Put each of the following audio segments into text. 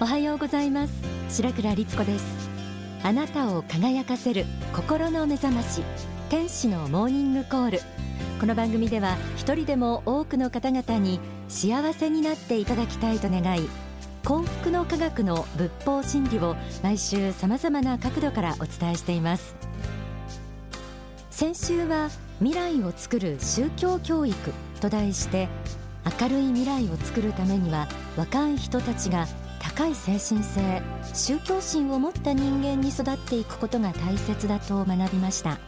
おはようございます。白倉律子です。あなたを輝かせる心の目覚まし天使のモーニングコール。この番組では一人でも多くの方々に幸せになっていただきたいと願い幸福の科学の仏法真理を毎週さまざまな角度からお伝えしています。先週は未来を作る宗教教育と題して明るい未来を作るためには若い人たちが高い精神性宗教心を持った人間に育っていくことが大切だと学びました。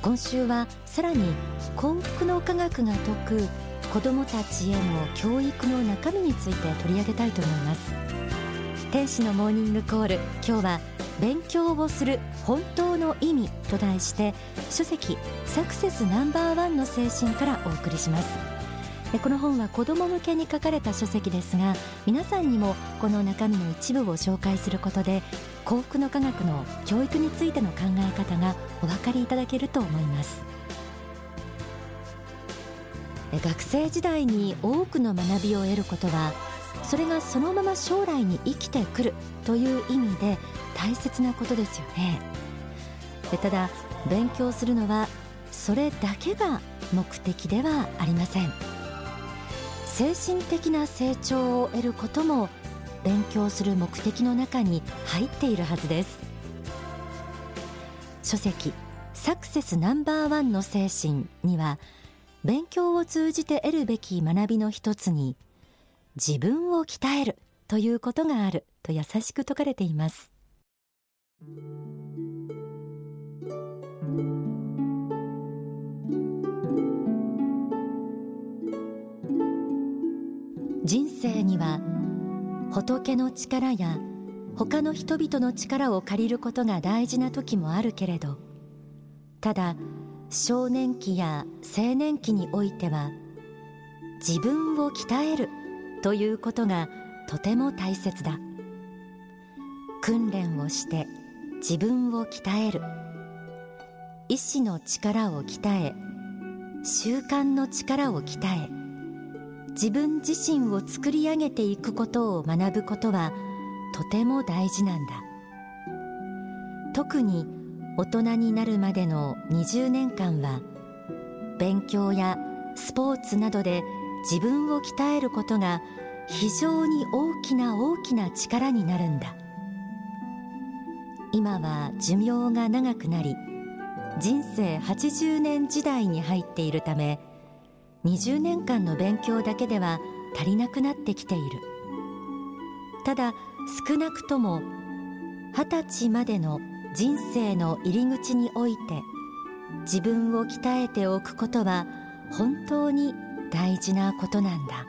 今週はさらに幸福の科学が説く子どもたちへの教育の中身について取り上げたいと思います。天使のモーニングコール今日は勉強をする本当の意味と題して書籍サクセスナンバーワンの精神からお送りします。この本は子ども向けに書かれた書籍ですが皆さんにもこの中身の一部を紹介することで幸福の科学の教育についての考え方がお分かりいただけると思います。学生時代に多くの学びを得ることはそれがそのまま将来に生きてくるという意味で大切なことですよね。ただ勉強するのはそれだけが目的ではありません。精神的な成長を得ることも勉強する目的の中に入っているはずです。書籍サクセスナンバーワンの精神には勉強を通じて得るべき学びの一つに自分を鍛えるということがあると優しく説かれています。人生には仏の力や他の人々の力を借りることが大事な時もあるけれどただ少年期や青年期においては自分を鍛えるということがとても大切だ。訓練をして自分を鍛える。意志の力を鍛え習慣の力を鍛え自分自身を作り上げていくことを学ぶことはとても大事なんだ。特に大人になるまでの20年間は勉強やスポーツなどで自分を鍛えることが非常に大きな大きな力になるんだ。今は寿命が長くなり人生80年時代に入っているため20年間の勉強だけでは足りなくなってきている。ただ少なくとも二十歳までの人生の入り口において自分を鍛えておくことは本当に大事なことなんだ。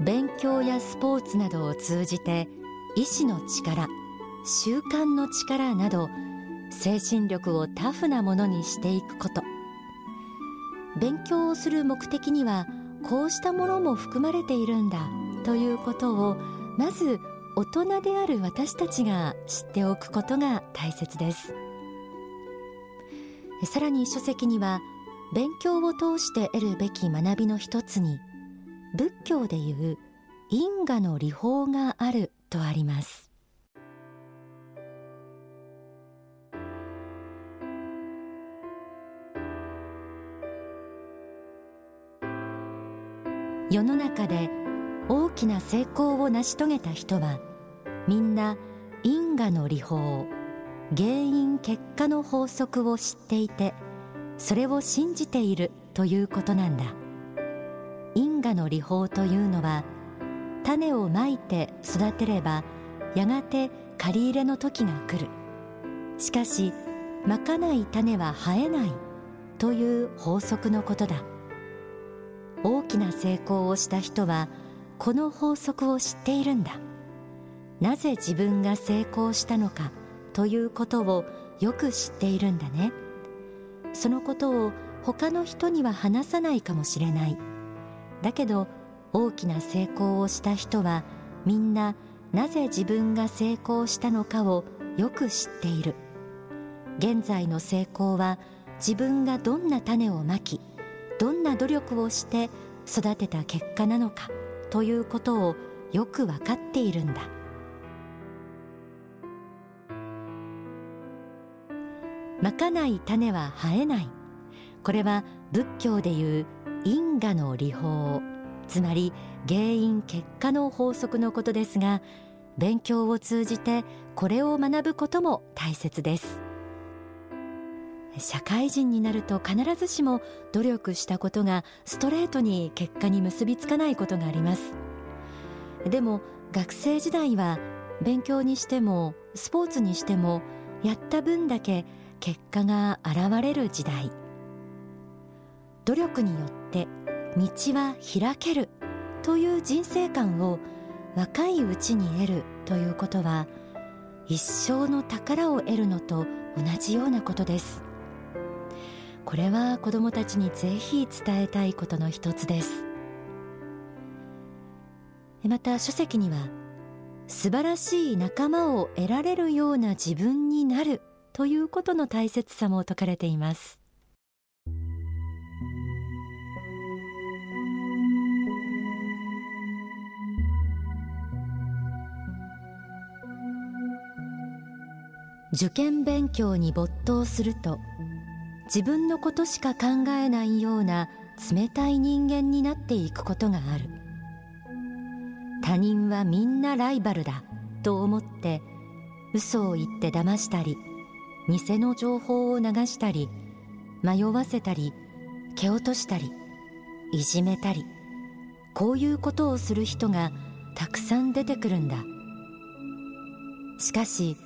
勉強やスポーツなどを通じて意志の力習慣の力など精神力をタフなものにしていくこと。勉強をする目的にはこうしたものも含まれているんだということをまず大人である私たちが知っておくことが大切です。さらに書籍には勉強を通して得るべき学びの一つに仏教でいう因果の理法があるとあります。世の中で大きな成功を成し遂げた人はみんな因果の理法原因結果の法則を知っていてそれを信じているということなんだ。因果の理法というのは種をまいて育てればやがて借り入れの時が来る。しかしまかない種は生えないという法則のことだ。大きな成功をした人はこの法則を知っているんだ。なぜ自分が成功したのかということをよく知っているんだね。そのことを他の人には話さないかもしれない。だけど大きな成功をした人はみんななぜ自分が成功したのかをよく知っている。現在の成功は自分がどんな種をまきどんな努力をして育てた結果なのかということをよくわかっているんだ。まかない種は生えない。これは仏教でいう因果の理法。つまり原因結果の法則のことですが勉強を通じてこれを学ぶことも大切です。社会人になると必ずしも努力したことがストレートに結果に結びつかないことがあります。でも学生時代は勉強にしてもスポーツにしてもやった分だけ結果が現れる時代。努力によって道は開けるという人生観を若いうちに得るということは一生の宝を得るのと同じようなことです。これは子どもたちにぜひ伝えたいことの一つです。また書籍には素晴らしい仲間を得られるような自分になるということの大切さも説かれています。受験勉強に没頭すると自分のことしか考えないような冷たい人間になっていくことがある。他人はみんなライバルだと思って嘘を言って騙したり偽の情報を流したり迷わせたり蹴落としたりいじめたりこういうことをする人がたくさん出てくるんだ。しかし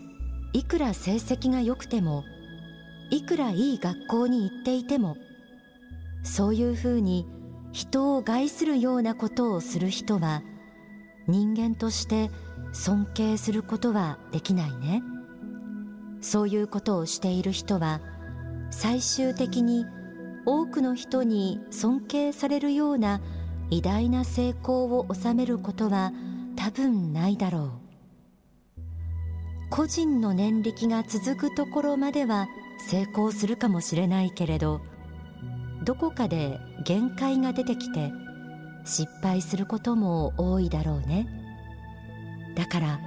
いくら成績が良くてもいくらいい学校に行っていてもそういうふうに人を害するようなことをする人は人間として尊敬することはできないね。そういうことをしている人は最終的に多くの人に尊敬されるような偉大な成功を収めることは多分ないだろう。個人の念力が続くところまでは成功するかもしれないけれどどこかで限界が出てきて失敗することも多いだろうね。だから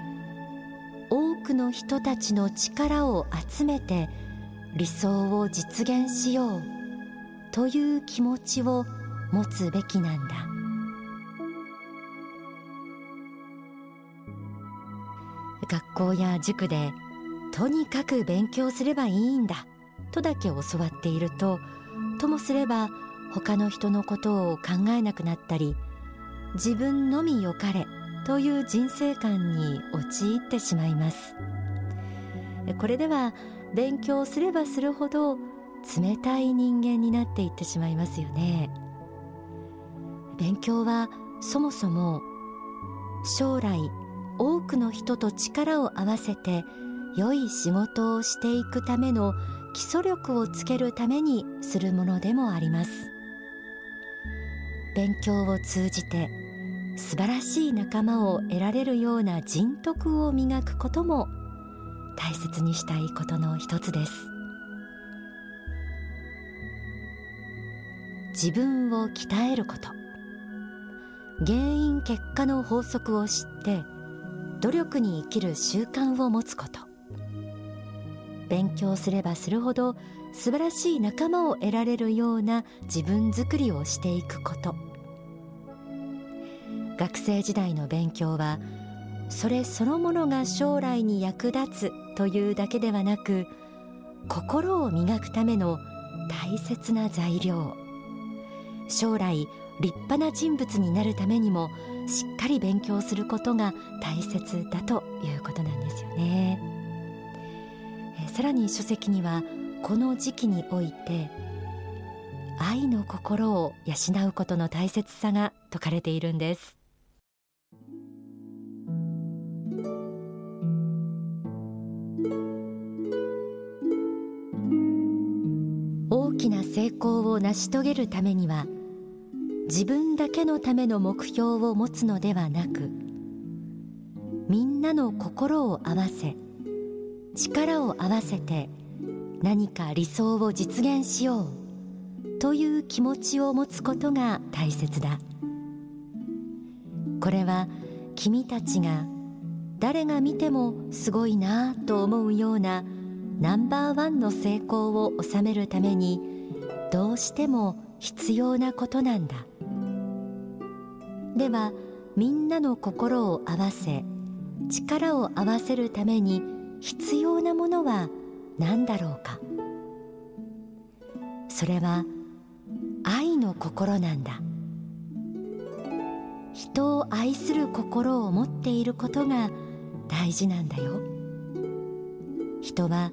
多くの人たちの力を集めて理想を実現しようという気持ちを持つべきなんだ。学校や塾でとにかく勉強すればいいんだとだけ教わっているとともすれば他の人のことを考えなくなったり自分のみよかれという人生観に陥ってしまいます。これでは勉強すればするほど冷たい人間になっていってしまいますよね。勉強はそもそも将来多くの人と力を合わせて良い仕事をしていくための基礎力をつけるためにするものでもあります。勉強を通じて素晴らしい仲間を得られるような人徳を磨くことも大切にしたいことの一つです。自分を鍛えること。原因結果の法則を知って努力に生きる習慣を持つこと。勉強すればするほど素晴らしい仲間を得られるような自分づくりをしていくこと。学生時代の勉強はそれそのものが将来に役立つというだけではなく心を磨くための大切な材料。将来立派な人物になるためにもしっかり勉強することが大切だということなんですよね。さらに書籍にはこの時期において愛の心を養うことの大切さが説かれているんです。大きな成功を成し遂げるためには自分だけのための目標を持つのではなくみんなの心を合わせ力を合わせて何か理想を実現しようという気持ちを持つことが大切だ。これは君たちが誰が見てもすごいなと思うようなナンバーワンの成功を収めるためにどうしても必要なことなんだ。ではみんなの心を合わせ力を合わせるために必要なものは何だろうか？それは愛の心なんだ。人を愛する心を持っていることが大事なんだよ。人は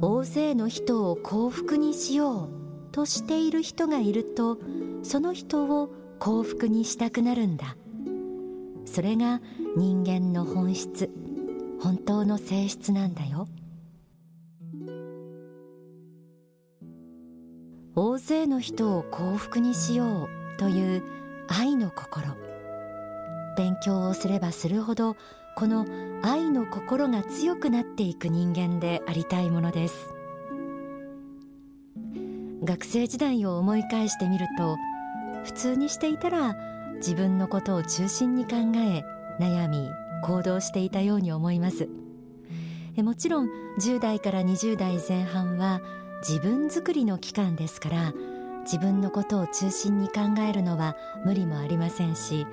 大勢の人を幸福にしようとしている人がいるとその人を幸福にしたくなるんだ。それが人間の本質。本当の性質なんだよ。大勢の人を幸福にしようという愛の心。勉強をすればするほどこの愛の心が強くなっていく人間でありたいものです。学生時代を思い返してみると普通にしていたら自分のことを中心に考え悩み行動していたように思います。もちろん10代から20代前半は自分作りの期間ですから自分のことを中心に考えるのは無理もありませんし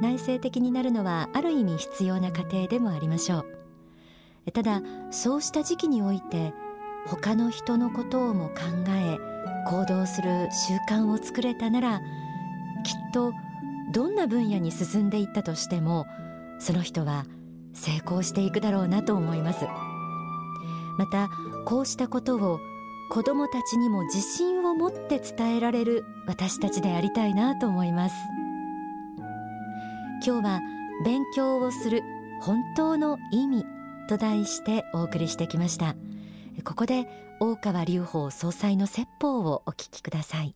内省的になるのはある意味必要な過程でもありましょう。ただそうした時期において他の人のことをも考え行動する習慣を作れたならきっとどんな分野に進んでいったとしてもその人は成功していくだろうなと思います。またこうしたことを子どもたちにも自信を持って伝えられる私たちでありたいなと思います。今日は勉強をする本当の意味と題してお送りしてきました。ここで大川隆法総裁の説法をお聞きください。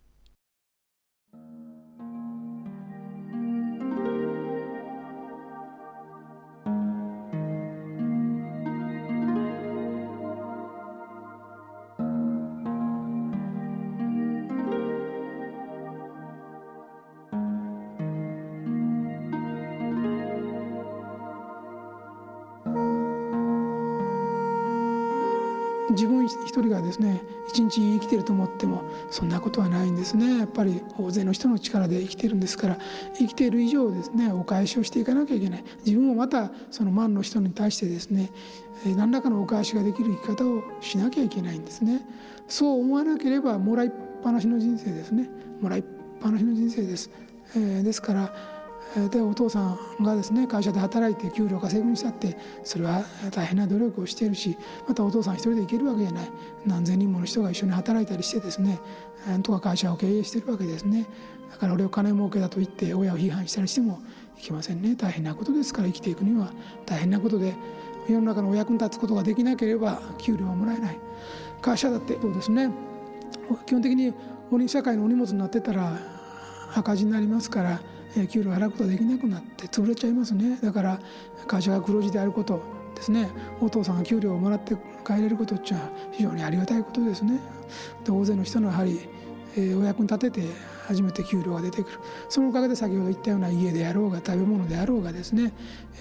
自分一人がですね一日生きてると思ってもそんなことはないんですね。やっぱり大勢の人の力で生きてるんですから生きている以上ですねお返しをしていかなきゃいけない。自分もまたその万の人に対してですね何らかのお返しができる生き方をしなきゃいけないんですね。そう思わなければもらいっぱなしの人生ですね。もらいっぱなしの人生です、えー、ですからでお父さんがですね会社で働いて給料稼ぐにしたってそれは大変な努力をしているしまたお父さん一人で行けるわけじゃない。何千人もの人が一緒に働いたりしてですねなんとか会社を経営してるわけですね。だから俺を金儲けだと言って親を批判したりしてもいけませんね。大変なことですから生きていくには大変なことで世の中のお役に立つことができなければ給料はもらえない。会社だってそうですね。基本的に社会のお荷物になってたら赤字になりますから給料払うことできなくなって潰れちゃいますね。だから会社が黒字であることですね。お父さんが給料をもらって帰れることっちゃ非常にありがたいことですね。で大勢の人のやはり、えー、お役に立てて初めて給料が出てくる。そのおかげで先ほど言ったような家であろうが食べ物であろうがですね、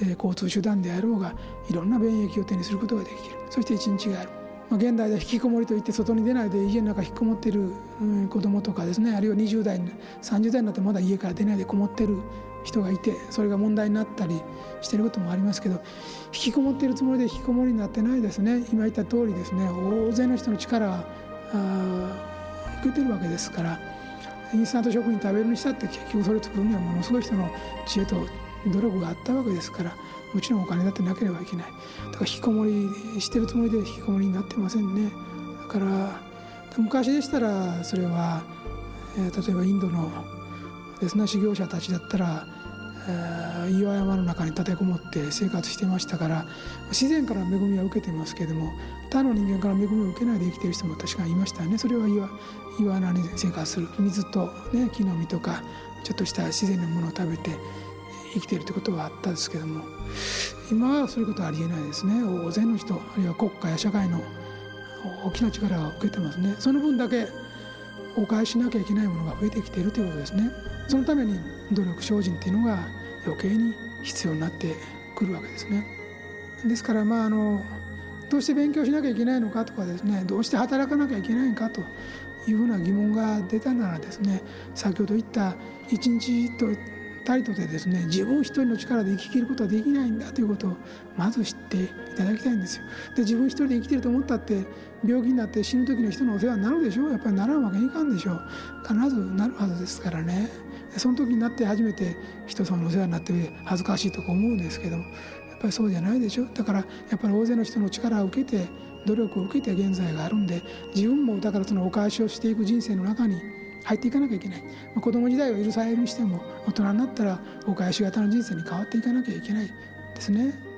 えー、交通手段であろうがいろんな便益を手にすることができる。そして一日がある、現代で引きこもりといって外に出ないで家の中引きこもっている子どもとかですねあるいは20代30代になってまだ家から出ないでこもってる人がいてそれが問題になったりしてることもありますけど引きこもっているつもりで引きこもりになってないですね。今言った通りですね。大勢の人の力は受けてるわけですからインスタント食品食べるにしたって結局それ作るにはものすごい人の知恵と努力があったわけですからもちろんお金だってなければいけない。だから引きこもりしてるつもりで引きこもりになってませんね。だから昔でしたらそれは、えー、例えばインドのですね修行者たちだったら、えー、岩山の中に立てこもって生活してましたから自然から恵みは受けてますけれども他の人間から恵みを受けないで生きてる人も確かにいましたね。それは岩岩穴に生活する。水と、ね、木の実とかちょっとした自然のものを食べて生きているということはあったんですけども今はそういうことはありえないですね。大勢の人あるいは国家や社会の大きな力を受けてますね。その分だけお返ししなきゃいけないものが増えてきているということですね。そのために努力精進っていうのが余計に必要になってくるわけですね。ですからまああのどうして勉強しなきゃいけないのかとかですね。どうして働かなきゃいけないのかというふうな疑問が出たならですね先ほど言った一日とたりとてですね自分一人の力で生ききることはできないんだということをまず知っていただきたいんですよ。で自分一人で生きてると思ったって病気になって死ぬ時の人のお世話になるでしょやっぱりならんわけにいかんでしょ必ずなるはずですからね。その時になって初めて人様のお世話になって恥ずかしいとか思うんですけどもやっぱりそうじゃないでしょだからやっぱり大勢の人の力を受けて努力を受けて現在があるんで自分もだからそのお返しをしていく人生の中に入っていかなきゃいけない、まあ、子供時代を許されるにしても大人になったらお返し型の人生に変わっていかなきゃいけないですね。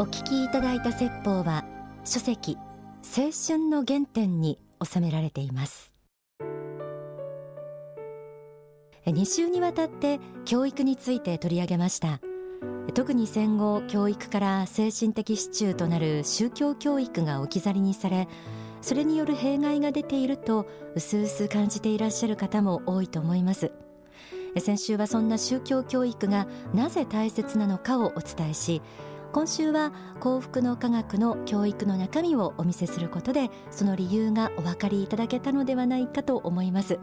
お聞きいただいた説法は書籍青春の原点に収められています。2週にわたって教育について取り上げました。特に戦後教育から精神的支柱となる宗教教育が置き去りにされそれによる弊害が出ていると薄々感じていらっしゃる方も多いと思います。先週はそんな宗教教育がなぜ大切なのかをお伝えし今週は幸福の科学の教育の中身をお見せすることでその理由がお分かりいただけたのではないかと思います。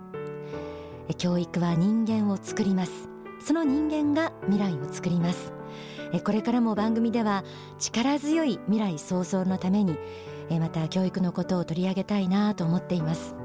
教育は人間を作ります。その人間が未来を作ります。これからも番組では力強い未来創造のためにまた教育のことを取り上げたいなと思っています。